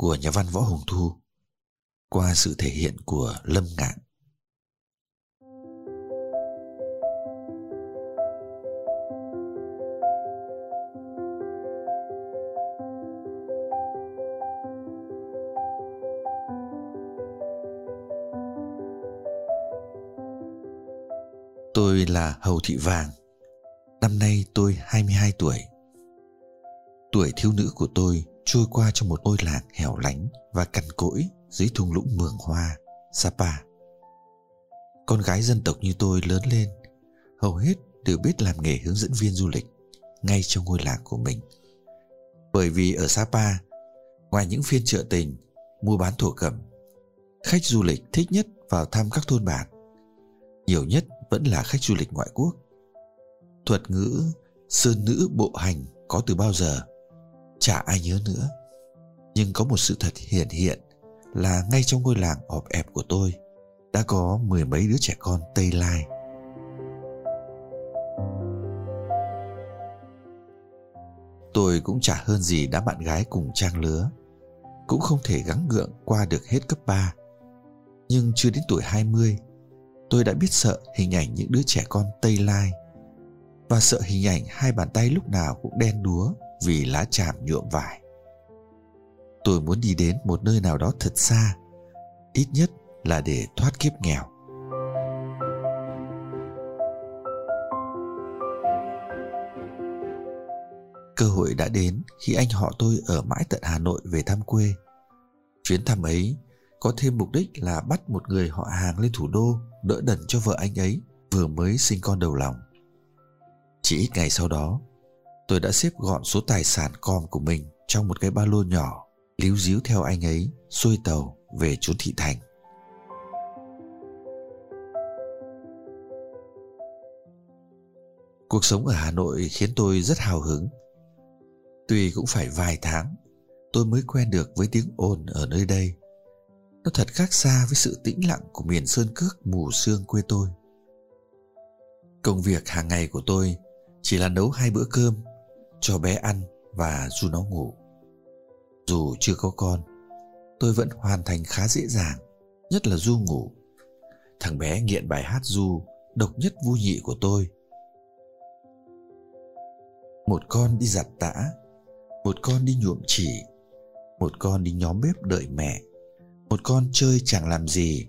của nhà văn Võ Hồng Thu qua sự thể hiện của Lâm Ngạn. Tôi là Hầu Thị Vàng. Năm nay tôi 22 tuổi. Tuổi thiếu nữ của tôi trôi qua trong một ngôi làng hẻo lánh và cằn cỗi dưới thung lũng Mường Hoa, Sapa. Con gái dân tộc như tôi lớn lên, hầu hết đều biết làm nghề hướng dẫn viên du lịch ngay trong ngôi làng của mình. Bởi vì ở Sapa, ngoài những phiên chợ tình, mua bán thổ cẩm, khách du lịch thích nhất vào thăm các thôn bản. Nhiều nhất vẫn là khách du lịch ngoại quốc. Thuật ngữ sơn nữ bộ hành có từ bao giờ chả ai nhớ nữa. Nhưng có một sự thật hiển hiện là ngay trong ngôi làng ọp ẹp của tôi đã có mười mấy đứa trẻ con tây lai. Tôi cũng chả hơn gì đám bạn gái cùng trang lứa. Cũng không thể gắng gượng qua được hết cấp 3 nhưng chưa đến tuổi 20 tôi đã biết sợ hình ảnh những đứa trẻ con tây lai và sợ hình ảnh hai bàn tay lúc nào cũng đen đúa vì lá tràm nhuộm vải. Tôi muốn đi đến một nơi nào đó thật xa, ít nhất là để thoát kiếp nghèo. Cơ hội đã đến khi anh họ tôi ở mãi tận hà nội về thăm quê. Chuyến thăm ấy có thêm mục đích là bắt một người họ hàng lên thủ đô đỡ đần cho vợ anh ấy vừa mới sinh con đầu lòng. Chỉ ít ngày sau đó tôi đã xếp gọn số tài sản con của mình trong một cái ba lô nhỏ, líu díu theo anh ấy xuôi tàu về chốn thị thành. Cuộc sống ở hà nội khiến tôi rất hào hứng. Tuy cũng phải vài tháng, tôi mới quen được với tiếng ồn ở nơi đây. Nó thật khác xa với sự tĩnh lặng của miền sơn cước mù sương quê tôi. Công việc hàng ngày của tôi chỉ là nấu hai bữa cơm cho bé ăn và du nó ngủ. Dù chưa có con, tôi vẫn hoàn thành khá dễ dàng, nhất là du ngủ. Thằng bé nghiện bài hát du, độc nhất vô nhị của tôi. Một con đi giặt tã, một con đi nhuộm chỉ, một con đi nhóm bếp đợi mẹ, một con chơi chẳng làm gì,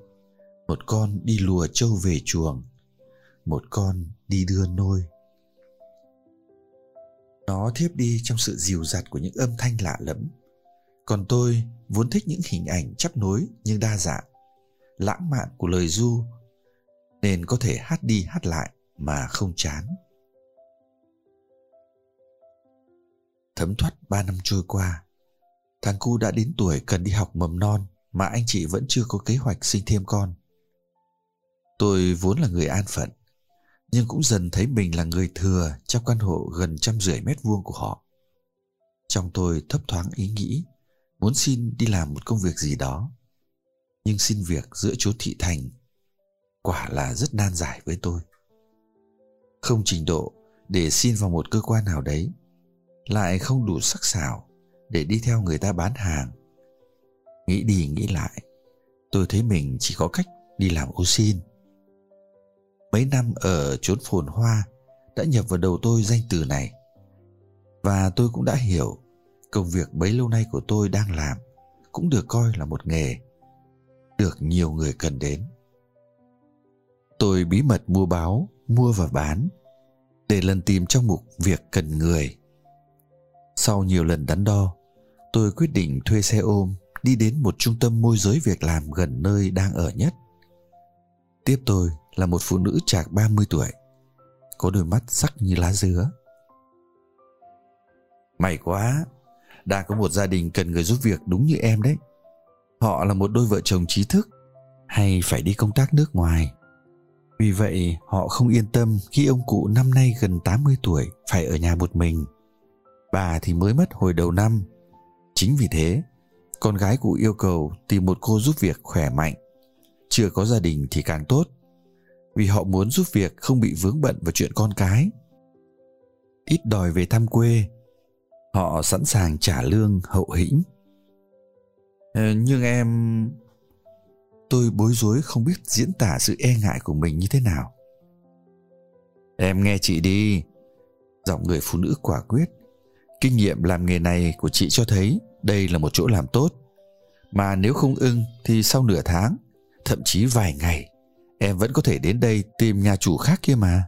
một con đi lùa trâu về chuồng, một con đi đưa nôi nó thiếp đi trong sự dìu dặt của những âm thanh lạ lẫm. Còn tôi vốn thích những hình ảnh chấp nối nhưng đa dạng, lãng mạn của lời du, nên có thể hát đi hát lại mà không chán. Thấm thoát ba năm trôi qua, thằng cu đã đến tuổi cần đi học mầm non mà anh chị vẫn chưa có kế hoạch sinh thêm con. Tôi vốn là người an phận nhưng cũng dần thấy mình là người thừa trong căn hộ gần trăm rưỡi mét vuông của họ. Trong tôi thấp thoáng ý nghĩ muốn xin đi làm một công việc gì đó. Nhưng xin việc giữa chỗ thị thành quả là rất nan giải với tôi. Không trình độ để xin vào một cơ quan nào đấy, lại không đủ sắc sảo để đi theo người ta bán hàng. Nghĩ đi nghĩ lại, tôi thấy mình chỉ có cách đi làm ô xin mấy năm ở chốn phồn hoa đã nhập vào đầu tôi danh từ này. Và tôi cũng đã hiểu công việc bấy lâu nay của tôi đang làm cũng được coi là một nghề được nhiều người cần đến. Tôi bí mật mua báo, mua và bán để lần tìm trong mục việc cần người. Sau nhiều lần đắn đo, tôi quyết định thuê xe ôm đi đến một trung tâm môi giới việc làm gần nơi đang ở nhất tiếp tôi là một phụ nữ chạc 30 tuổi Có đôi mắt sắc như lá dứa May quá Đang có một gia đình cần người giúp việc đúng như em đấy họ là một đôi vợ chồng trí thức hay phải đi công tác nước ngoài. Vì vậy, họ không yên tâm khi ông cụ năm nay gần 80 tuổi phải ở nhà một mình. Bà thì mới mất hồi đầu năm. Chính vì thế, con gái cụ yêu cầu tìm một cô giúp việc khỏe mạnh. Chưa có gia đình thì càng tốt. Vì họ muốn giúp việc không bị vướng bận vào chuyện con cái. Ít đòi về thăm quê. Họ sẵn sàng trả lương hậu hĩnh. Ờ, nhưng em, tôi bối rối không biết diễn tả sự e ngại của mình như thế nào em nghe chị đi, giọng người phụ nữ quả quyết kinh nghiệm làm nghề này của chị cho thấy đây là một chỗ làm tốt, mà nếu không ưng thì sau nửa tháng thậm chí vài ngày em vẫn có thể đến đây tìm nhà chủ khác kia mà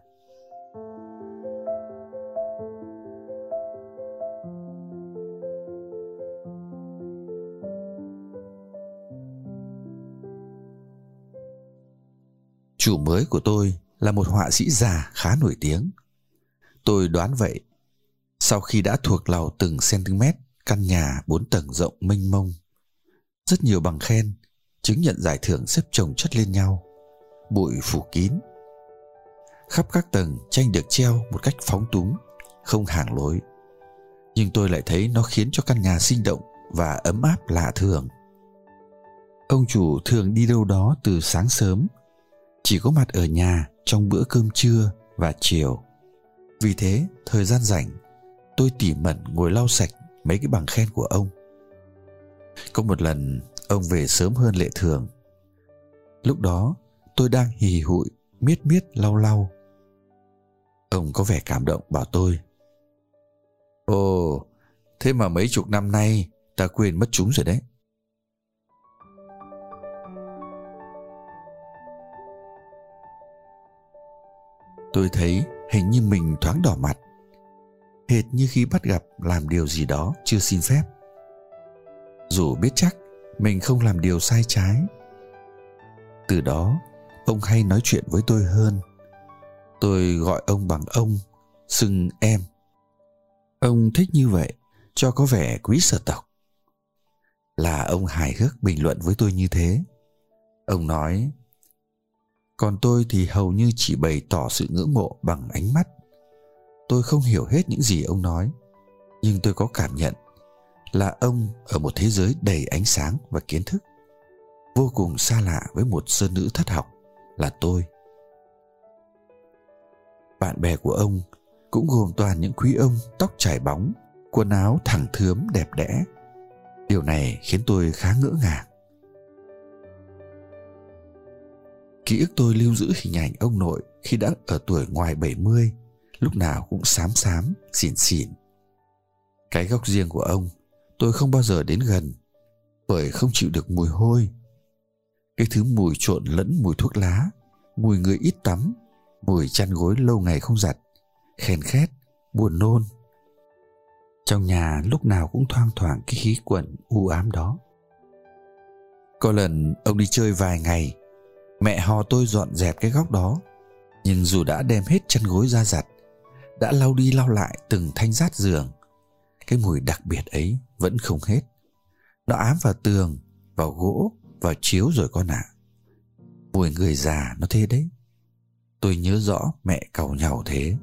Chủ mới của tôi là một họa sĩ già khá nổi tiếng. Tôi đoán vậy. Sau khi đã thuộc lầu từng cm căn nhà bốn tầng rộng mênh mông, rất nhiều bằng khen, chứng nhận giải thưởng xếp chồng chất lên nhau, bụi phủ kín. Khắp các tầng tranh được treo một cách phóng túng, không hàng lối. Nhưng tôi lại thấy nó khiến cho căn nhà sinh động và ấm áp lạ thường. Ông chủ thường đi đâu đó từ sáng sớm chỉ có mặt ở nhà trong bữa cơm trưa và chiều vì thế thời gian rảnh tôi tỉ mẩn ngồi lau sạch mấy cái bằng khen của ông có một lần ông về sớm hơn lệ thường. Lúc đó, tôi đang hì hụi, miết miết, lau lau. Ông có vẻ cảm động, bảo tôi, ồ, thế mà mấy chục năm nay, ta quên mất chúng rồi đấy. Tôi thấy hình như mình thoáng đỏ mặt. Hệt như khi bắt gặp làm điều gì đó chưa xin phép. Dù biết chắc mình không làm điều sai trái. Từ đó, ông hay nói chuyện với tôi hơn. Tôi gọi ông bằng ông, xưng em. Ông thích như vậy, cho có vẻ quý sở tộc. Là ông hài hước bình luận với tôi như thế. Ông nói, còn tôi thì hầu như chỉ bày tỏ sự ngưỡng mộ bằng ánh mắt. Tôi không hiểu hết những gì ông nói, nhưng tôi có cảm nhận là ông ở một thế giới đầy ánh sáng và kiến thức. Vô cùng xa lạ với một sơn nữ thất học là tôi. Bạn bè của ông cũng gồm toàn những quý ông tóc trải bóng quần áo thẳng thướm đẹp đẽ. Điều này khiến tôi khá ngỡ ngàng. Ký ức tôi lưu giữ hình ảnh ông nội khi đã ở tuổi ngoài 70, lúc nào cũng xám xám, xỉn xỉn. Cái góc riêng của ông, tôi không bao giờ đến gần, bởi không chịu được mùi hôi. Cái thứ mùi trộn lẫn mùi thuốc lá, mùi người ít tắm, mùi chăn gối lâu ngày không giặt, khen khét, buồn nôn. Trong nhà lúc nào cũng thoang thoảng cái khí quẩn u ám đó. Có lần ông đi chơi vài ngày Mẹ hò tôi dọn dẹp cái góc đó Nhưng dù đã đem hết chăn gối ra giặt Đã lau đi lau lại từng thanh rát giường cái mùi đặc biệt ấy vẫn không hết. Nó ám vào tường, vào gỗ, vào chiếu rồi con ạ. À. Mùi người già nó thế đấy. Tôi nhớ rõ mẹ cầu nhau thế.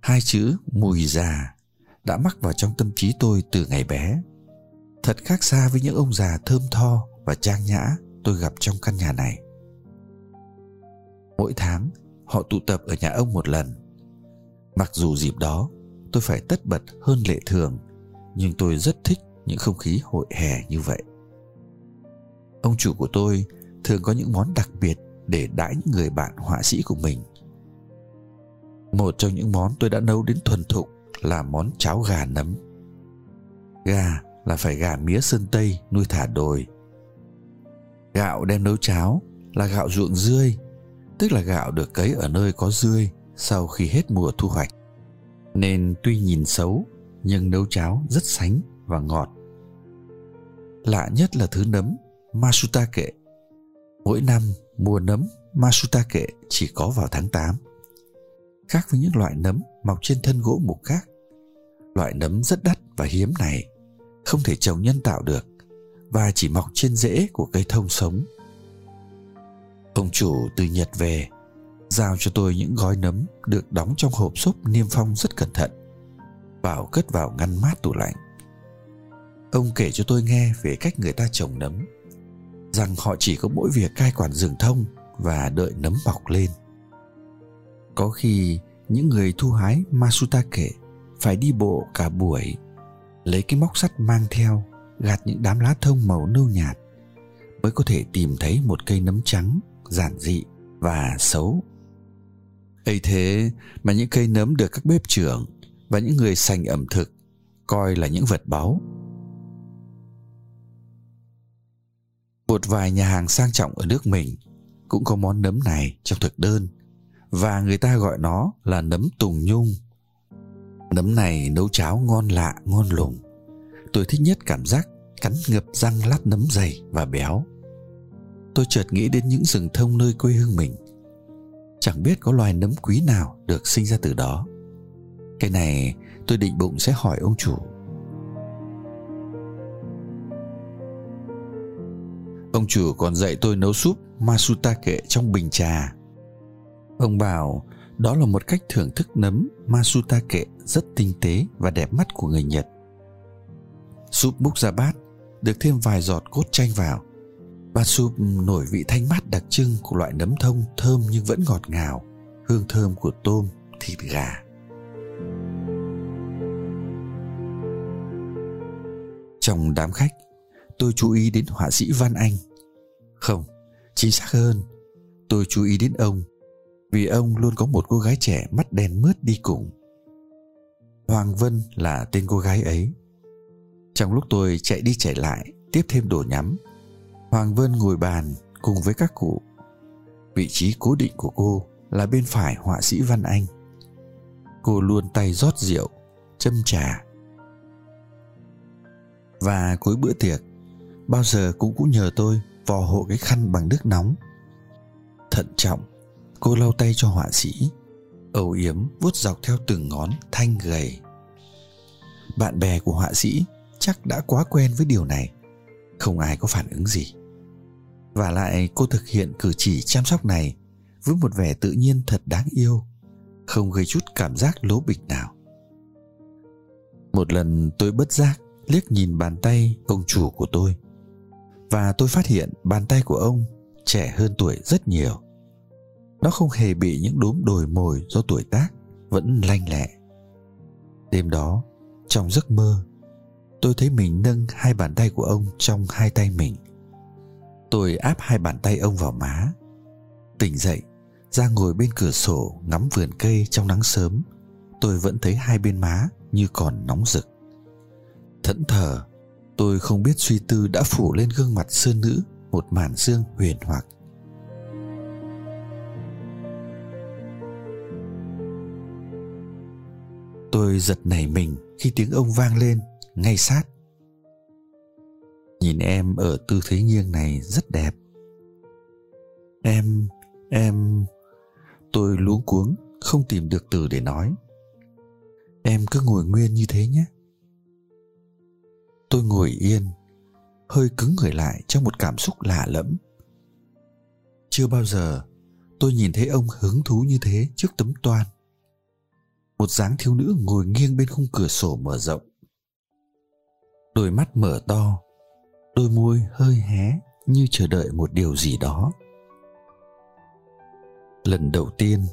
Hai chữ mùi già đã mắc vào trong tâm trí tôi từ ngày bé. Thật khác xa với những ông già thơm tho và trang nhã tôi gặp trong căn nhà này. Mỗi tháng họ tụ tập ở nhà ông một lần. Mặc dù dịp đó, tôi phải tất bật hơn lệ thường, nhưng tôi rất thích những không khí hội hè như vậy. Ông chủ của tôi thường có những món đặc biệt để đãi những người bạn họa sĩ của mình. Một trong những món tôi đã nấu đến thuần thục là món cháo gà nấm. Gà là phải gà mía sơn tây nuôi thả đồi. Gạo đem nấu cháo là gạo ruộng dươi tức là gạo được cấy ở nơi có dươi sau khi hết mùa thu hoạch. Nên tuy nhìn xấu, nhưng nấu cháo rất sánh và ngọt. Lạ nhất là thứ nấm masutake mỗi năm, mùa nấm masutake chỉ có vào tháng 8 khác với những loại nấm mọc trên thân gỗ mục khác, loại nấm rất đắt và hiếm này không thể trồng nhân tạo được và chỉ mọc trên rễ của cây thông sống. Ông chủ từ Nhật về. Giao cho tôi những gói nấm được đóng trong hộp xốp niêm phong rất cẩn thận. Bảo cất vào ngăn mát tủ lạnh. Ông kể cho tôi nghe về cách người ta trồng nấm. Rằng họ chỉ có mỗi việc cai quản rừng thông và đợi nấm mọc lên. Có khi những người thu hái masutake phải đi bộ cả buổi, lấy cái móc sắt mang theo, gạt những đám lá thông màu nâu nhạt, mới có thể tìm thấy một cây nấm trắng giản dị và xấu. Ấy thế mà những cây nấm được các bếp trưởng và những người sành ẩm thực coi là những vật báu. Một vài nhà hàng sang trọng ở nước mình cũng có món nấm này trong thực đơn và người ta gọi nó là nấm tùng nhung. Nấm này nấu cháo ngon lạ, ngon lùng. Tôi thích nhất cảm giác cắn ngập răng lát nấm dày và béo tôi chợt nghĩ đến những rừng thông nơi quê hương mình. Chẳng biết có loài nấm quý nào được sinh ra từ đó. Cái này tôi định bụng sẽ hỏi ông chủ. Ông chủ còn dạy tôi nấu súp masutake trong bình trà. Ông bảo, đó là một cách thưởng thức nấm masutake rất tinh tế và đẹp mắt của người nhật. Súp múc ra bát, được thêm vài giọt cốt chanh vào bát súp nổi vị thanh mát đặc trưng của loại nấm thông thơm nhưng vẫn ngọt ngào. Hương thơm của tôm, thịt gà. Trong đám khách, tôi chú ý đến họa sĩ văn anh. Không, chính xác hơn. Tôi chú ý đến ông, vì ông luôn có một cô gái trẻ mắt đen mướt đi cùng. Hoàng vân là tên cô gái ấy. Trong lúc tôi chạy đi chạy lại, tiếp thêm đồ nhắm hoàng vân ngồi bàn cùng với các cụ. Vị trí cố định của cô là bên phải họa sĩ văn anh. Cô luôn tay rót rượu, châm trà. Và cuối bữa tiệc, bao giờ cũng cũng nhờ tôi vò hộ cái khăn bằng nước nóng. Thận trọng, cô lau tay cho họa sĩ, âu yếm vuốt dọc theo từng ngón thanh gầy. Bạn bè của họa sĩ chắc đã quá quen với điều này. Không ai có phản ứng gì và lại cô thực hiện cử chỉ chăm sóc này với một vẻ tự nhiên thật đáng yêu, không gây chút cảm giác lố bịch nào. Một lần tôi bất giác liếc nhìn bàn tay ông chủ của tôi, và tôi phát hiện bàn tay của ông trẻ hơn tuổi rất nhiều. Nó không hề bị những đốm đồi mồi do tuổi tác vẫn lanh lẹ. Đêm đó, trong giấc mơ, tôi thấy mình nâng hai bàn tay của ông trong hai tay mình tôi áp hai bàn tay ông vào má. Tỉnh dậy, ra ngồi bên cửa sổ ngắm vườn cây trong nắng sớm. Tôi vẫn thấy hai bên má như còn nóng rực. Thẫn thờ, tôi không biết suy tư đã phủ lên gương mặt sơn nữ, một màn dương huyền hoặc. Tôi giật nảy mình khi tiếng ông vang lên, ngay sát nhìn em ở tư thế nghiêng này rất đẹp. Em em, tôi luống cuống, không tìm được từ để nói. Em cứ ngồi nguyên như thế nhé. Tôi ngồi yên, hơi cứng người lại trong một cảm xúc lạ lẫm. Chưa bao giờ tôi nhìn thấy ông hứng thú như thế trước tấm toan. Một dáng thiếu nữ ngồi nghiêng bên khung cửa sổ mở rộng. Đôi mắt mở to đôi môi hơi hé như chờ đợi một điều gì đó. Lần đầu tiên,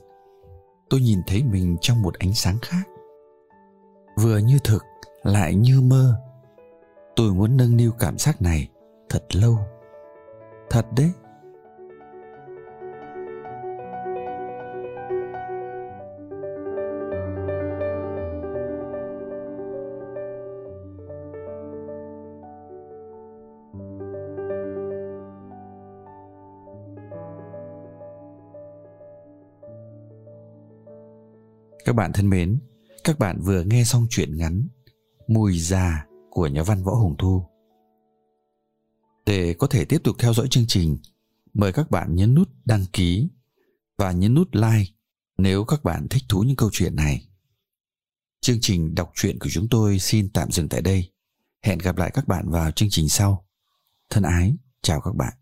tôi nhìn thấy mình trong một ánh sáng khác. Vừa như thực, lại như mơ. Tôi muốn nâng niu cảm giác này thật lâu. Thật đấy. Các bạn thân mến, các bạn vừa nghe xong chuyện ngắn Mùi già của nhà văn Võ Hồng Thu. Để có thể tiếp tục theo dõi chương trình, mời các bạn nhấn nút đăng ký và nhấn nút like nếu các bạn thích thú những câu chuyện này. Chương trình đọc truyện của chúng tôi xin tạm dừng tại đây. Hẹn gặp lại các bạn vào chương trình sau. Thân ái, chào các bạn.